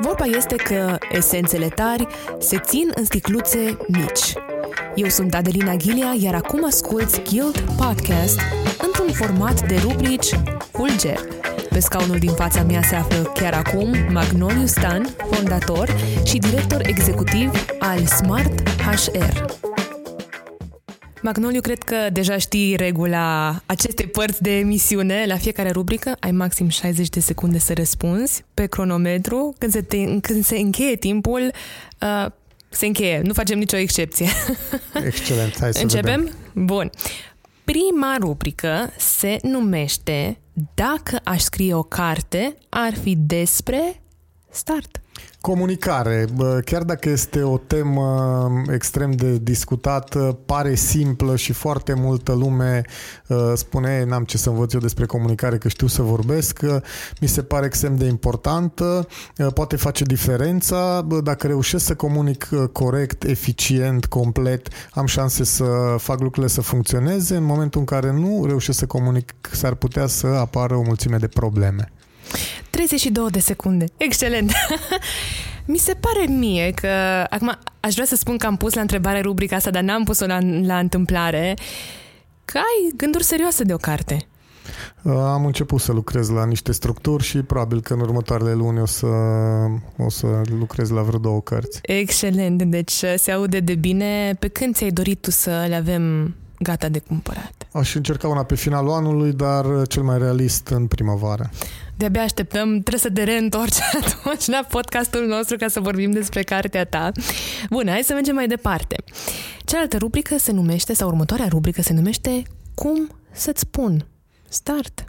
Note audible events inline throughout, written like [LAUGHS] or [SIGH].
Vorba este că esențele tari se țin în sticluțe mici. Eu sunt Adelina Ghilia, iar acum asculți Guild Podcast într-un format de rubrici Fulger. Pe scaunul din fața mea se află chiar acum Magnoliu Stan, fondator și director executiv al Smart HR. Magnoliu, cred că deja știi regula acestei părți de emisiune. La fiecare rubrică ai maxim 60 de secunde să răspunzi pe cronometru. Când se, te, când se încheie timpul, uh, se încheie. Nu facem nicio excepție. [LAUGHS] Excelent, hai să Începem? vedem. Bun. Prima rubrică se numește Dacă aș scrie o carte, ar fi despre start. Comunicare, bă, chiar dacă este o temă extrem de discutată, pare simplă și foarte multă lume uh, spune n-am ce să învăț eu despre comunicare, că știu să vorbesc, uh, mi se pare extrem de importantă, uh, poate face diferența, bă, dacă reușesc să comunic uh, corect, eficient, complet, am șanse să fac lucrurile să funcționeze, în momentul în care nu reușesc să comunic, s-ar putea să apară o mulțime de probleme. 32 de secunde. Excelent! [LAUGHS] Mi se pare mie că... Acum, aș vrea să spun că am pus la întrebare rubrica asta, dar n-am pus-o la, la întâmplare. Că ai gânduri serioase de o carte. Uh, Am început să lucrez la niște structuri și probabil că în următoarele luni o să, o să lucrez la vreo două cărți. Excelent! Deci se aude de bine. Pe când ți-ai dorit tu să le avem gata de cumpărat? Aș încerca una pe finalul anului, dar cel mai realist în primăvară. De-abia așteptăm, trebuie să te reîntorci [LAUGHS] atunci la podcastul nostru ca să vorbim despre cartea ta. Bun, hai să mergem mai departe. Cealaltă rubrică se numește, sau următoarea rubrică se numește Cum să-ți spun? Start.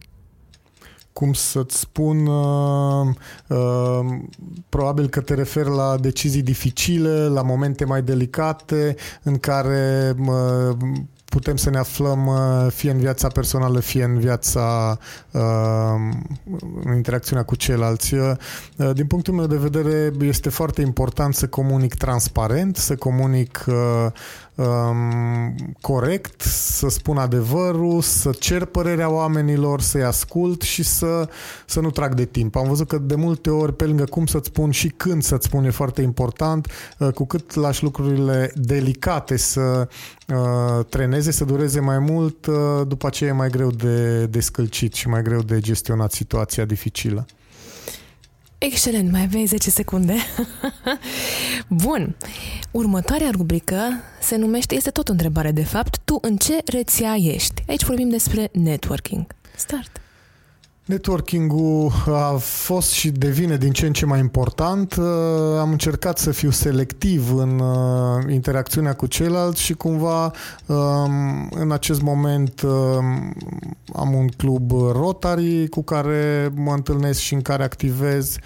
Cum să-ți spun, uh, uh, probabil că te referi la decizii dificile, la momente mai delicate în care uh, putem să ne aflăm uh, fie în viața personală, fie în viața, uh, în interacțiunea cu ceilalți. Uh, Din punctul meu de vedere, este foarte important să comunic transparent, să comunic uh, um, corect, să spun adevărul, să cer părerea oamenilor, să-i ascult și să, să nu trag de timp. Am văzut că de multe ori, pe lângă cum să-ți spun și când să-ți spun e foarte important, uh, cu cât lași lucrurile delicate să uh, treneze, să dureze mai mult, uh, după aceea e mai greu de, de scălcit și mai greu de gestionat situația dificilă. Excelent, mai aveai 10 secunde. [LAUGHS] Bun. Următoarea rubrică se numește, este tot o întrebare de fapt, tu în ce rețea ești? Aici vorbim despre networking. Start. Networking-ul a fost și devine din ce în ce mai important. Uh, Am încercat să fiu selectiv în uh, interacțiunea cu ceilalți și cumva um, în acest moment um, am un club Rotary cu care mă întâlnesc și în care activez.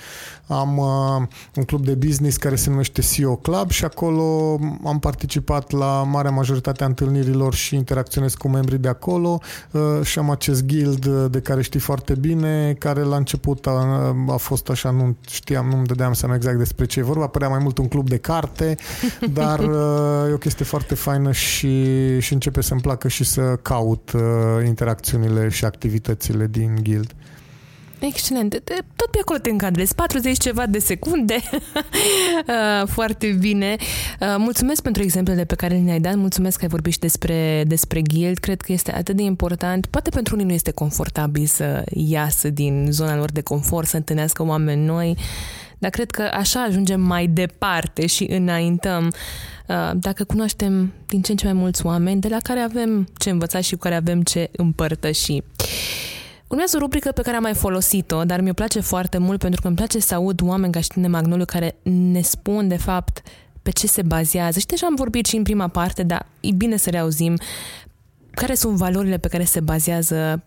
Am uh, un club de business care se numește CEO Club și acolo am participat la marea majoritate a întâlnirilor și interacționez cu membrii de acolo uh, și am acest guild de care știi foarte bine, care la început a, a fost așa, nu știam, nu-mi dădeam seama exact despre ce e vorba, părea mai mult un club de carte, [LAUGHS] dar uh, e o chestie foarte faină și, și începe să-mi placă și să caut uh, interacțiunile și activitățile din guild. Excelent. De- Tot pe acolo te încadrezi. 40 ceva de secunde. [LAUGHS] Uh, Foarte bine. Uh, Mulțumesc pentru exemplele pe care le-ai dat. Mulțumesc că ai vorbit și despre, despre guild. Cred că este atât de important. Poate pentru unii nu este confortabil să iasă din zona lor de confort, să întâlnească oameni noi. Dar cred că așa ajungem mai departe și înaintăm. Uh, Dacă cunoaștem din ce în ce mai mulți oameni de la care avem ce învăța și cu care avem ce împărtăși. Urmează o rubrică pe care am mai folosit-o, dar mi-o place foarte mult pentru că îmi place să aud oameni ca și tine, Magnoliu, care ne spun, de fapt, pe ce se bazează. Și deja am vorbit și în prima parte, dar e bine să reauzim care sunt valorile pe care se bazează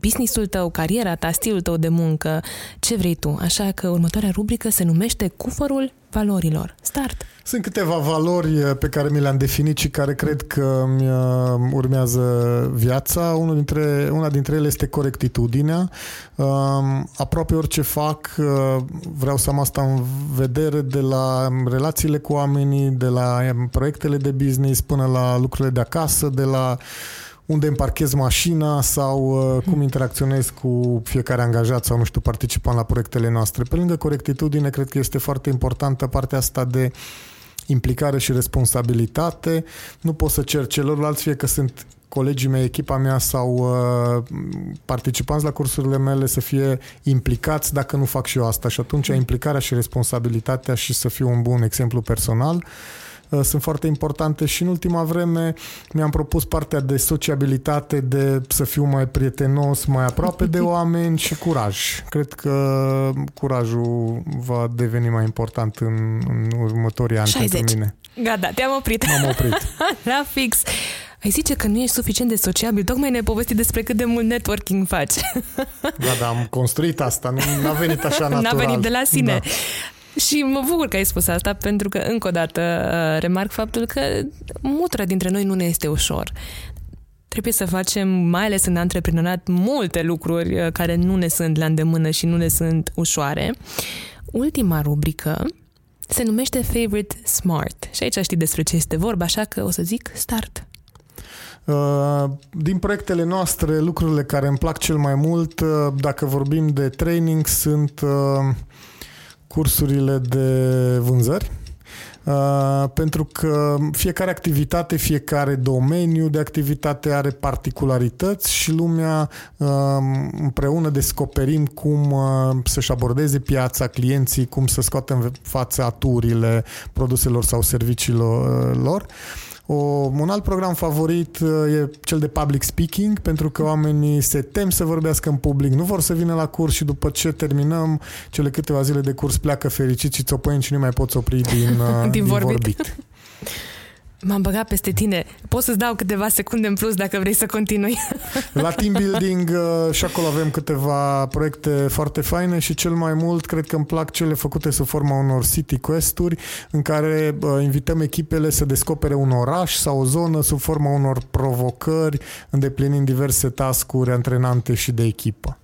businessul tău, cariera ta, stilul tău de muncă, ce vrei tu. Așa că următoarea rubrică se numește Cufărul valorilor. Start! Sunt câteva valori uh, pe care mi le-am definit și care cred că mi uh, urmează viața. Unul dintre, una dintre ele este corectitudinea. Um, aproape orice fac, uh, vreau să am asta în vedere de la relațiile cu oamenii, de la um, proiectele de business până la lucrurile de acasă, de la unde îmi parchez mașina sau uh, cum interacționez cu fiecare angajat sau, nu știu, participant la proiectele noastre. Pe lângă corectitudine, cred că este foarte importantă partea asta de implicare și responsabilitate. Nu pot să cer celorlalți, fie că sunt colegii mei, echipa mea sau uh, participanți la cursurile mele să fie implicați dacă nu fac și eu asta. Și atunci implicarea și responsabilitatea și să fiu un bun exemplu personal. Uh, Uh, sunt foarte importante și în ultima vreme mi-am propus partea de sociabilitate, de să fiu mai prietenos, mai aproape de [LAUGHS] oameni și curaj. Cred că curajul va deveni mai important în, în următorii ani 60. pentru mine. Gata, te-am oprit. M-am oprit. [LAUGHS] La fix. Ai zice că nu ești suficient de sociabil, tocmai ne-ai povestit despre cât de mult networking faci. Da, da, am construit asta, nu a venit așa natural. [LAUGHS] N-a venit de la sine. Da. Și mă bucur că ai spus asta, pentru că, încă o dată, uh, remarc faptul că mutra dintre noi nu ne este ușor. Trebuie să facem, mai ales în antreprenoriat, multe lucruri uh, care nu ne sunt la îndemână și nu ne sunt ușoare. Ultima rubrică se numește Favorite Smart. Și aici știi despre ce este vorba, așa că o să zic start. Uh, din proiectele noastre, lucrurile care îmi plac cel mai mult, dacă vorbim de training, sunt cursurile de vânzări. Uh, pentru că fiecare activitate, fiecare domeniu de activitate are particularități și lumea uh, împreună descoperim cum uh, să-și abordeze piața, clienții, cum să scoată în față aturile produselor sau serviciilor uh, lor. O, un alt program favorit uh, e cel de public speaking, pentru că oamenii se tem să vorbească în public, nu vor să vină la curs și după ce terminăm cele câteva zile de curs pleacă fericit și țopăieni și nu mai poți opri din, [LAUGHS] din, din vorbit. vorbit. [LAUGHS] M-am băgat peste tine. Pot să-ți dau câteva secunde în plus dacă vrei să continui. [LAUGHS] La team building uh, și acolo avem câteva proiecte foarte faine și cel mai mult cred că îmi plac cele făcute sub forma unor city quest-uri în care uh, invităm echipele să descopere un oraș sau o zonă sub forma unor provocări îndeplinind diverse tascuri antrenante și de echipă.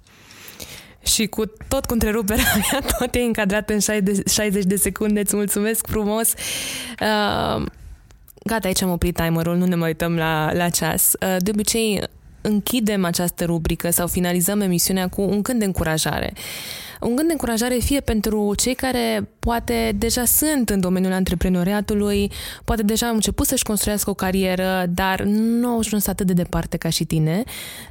Și cu tot cu întreruperea [LAUGHS] mea, tot e încadrat în 60 de secunde. Îți mulțumesc frumos. Uh, Gata, aici am oprit timerul, nu ne mai uităm la, la ceas. Uh, de obicei, închidem această rubrică sau finalizăm emisiunea cu un gând de încurajare. Un gând de încurajare fie pentru cei care poate deja sunt în domeniul antreprenoriatului, poate deja au început să-și construiască o carieră, dar nu au ajuns atât de departe ca și tine,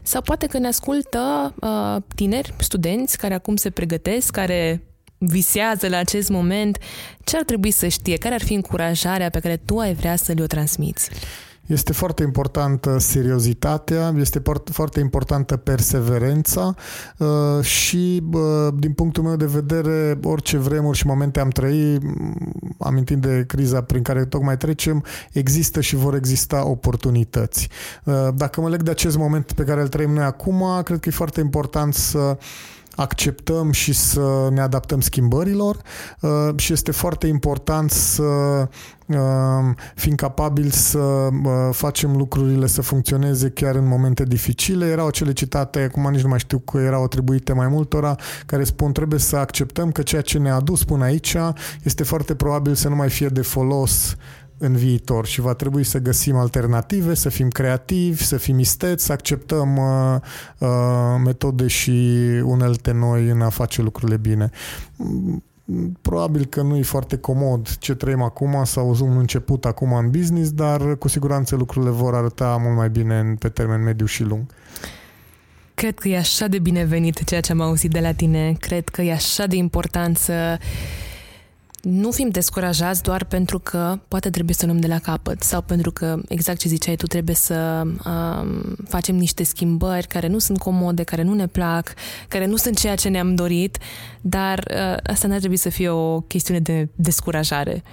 sau poate că ne ascultă uh, tineri, studenți care acum se pregătesc, care visează la acest moment, ce ar trebui să știe? Care ar fi încurajarea pe care tu ai vrea să le-o transmiți? Este foarte importantă seriozitatea, este foarte importantă perseverența uh, și, din punctul meu de vedere, orice vremuri și momente am trăit, amintind de criza prin care tocmai trecem, există și vor exista oportunități. Uh, dacă mă leg de acest moment pe care îl trăim noi acum, cred că e foarte important să acceptăm și să ne adaptăm schimbărilor uh, și este foarte important să uh, fim capabili să uh, facem lucrurile să funcționeze chiar în momente dificile. Erau acele citate, acum nici nu mai știu că erau atribuite mai multora, care spun trebuie să acceptăm că ceea ce ne-a adus până aici este foarte probabil să nu mai fie de folos în viitor și va trebui să găsim alternative, să fim creativi, să fim isteți, să acceptăm uh, uh, metode și unelte noi în a face lucrurile bine. Probabil că nu e foarte comod ce trăim acum sau un început acum în business, dar cu siguranță lucrurile vor arăta mult mai bine pe termen mediu și lung. Cred că e așa de binevenit ceea ce am auzit de la tine. Cred că e așa de important să nu fim descurajați doar pentru că poate trebuie să luăm de la capăt sau pentru că, exact ce ziceai tu, trebuie să um, facem niște schimbări care nu sunt comode, care nu ne plac, care nu sunt ceea ce ne-am dorit, dar uh, asta n-ar trebui să fie o chestiune de descurajare.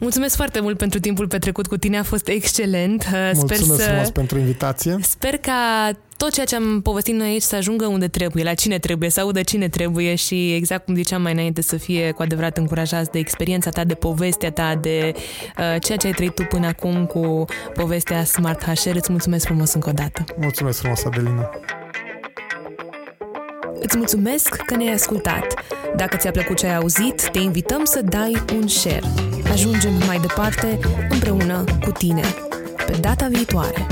Mulțumesc foarte mult pentru timpul petrecut cu tine, a fost excelent. Uh, Mulțumesc sper să... frumos pentru invitație. Sper ca tot ceea ce am povestit noi aici să ajungă unde trebuie, la cine trebuie, să audă cine trebuie și exact cum ziceam mai înainte să fie cu adevărat încurajați de experiența ta, de povestea ta, de uh, ceea ce ai trăit tu până acum cu povestea Smart HR. Îți mulțumesc frumos încă o dată. Mulțumesc frumos, Adelina. Îți mulțumesc că ne-ai ascultat. Dacă ți-a plăcut ce ai auzit, te invităm să dai un share. Ajungem mai departe împreună cu tine. Pe data viitoare!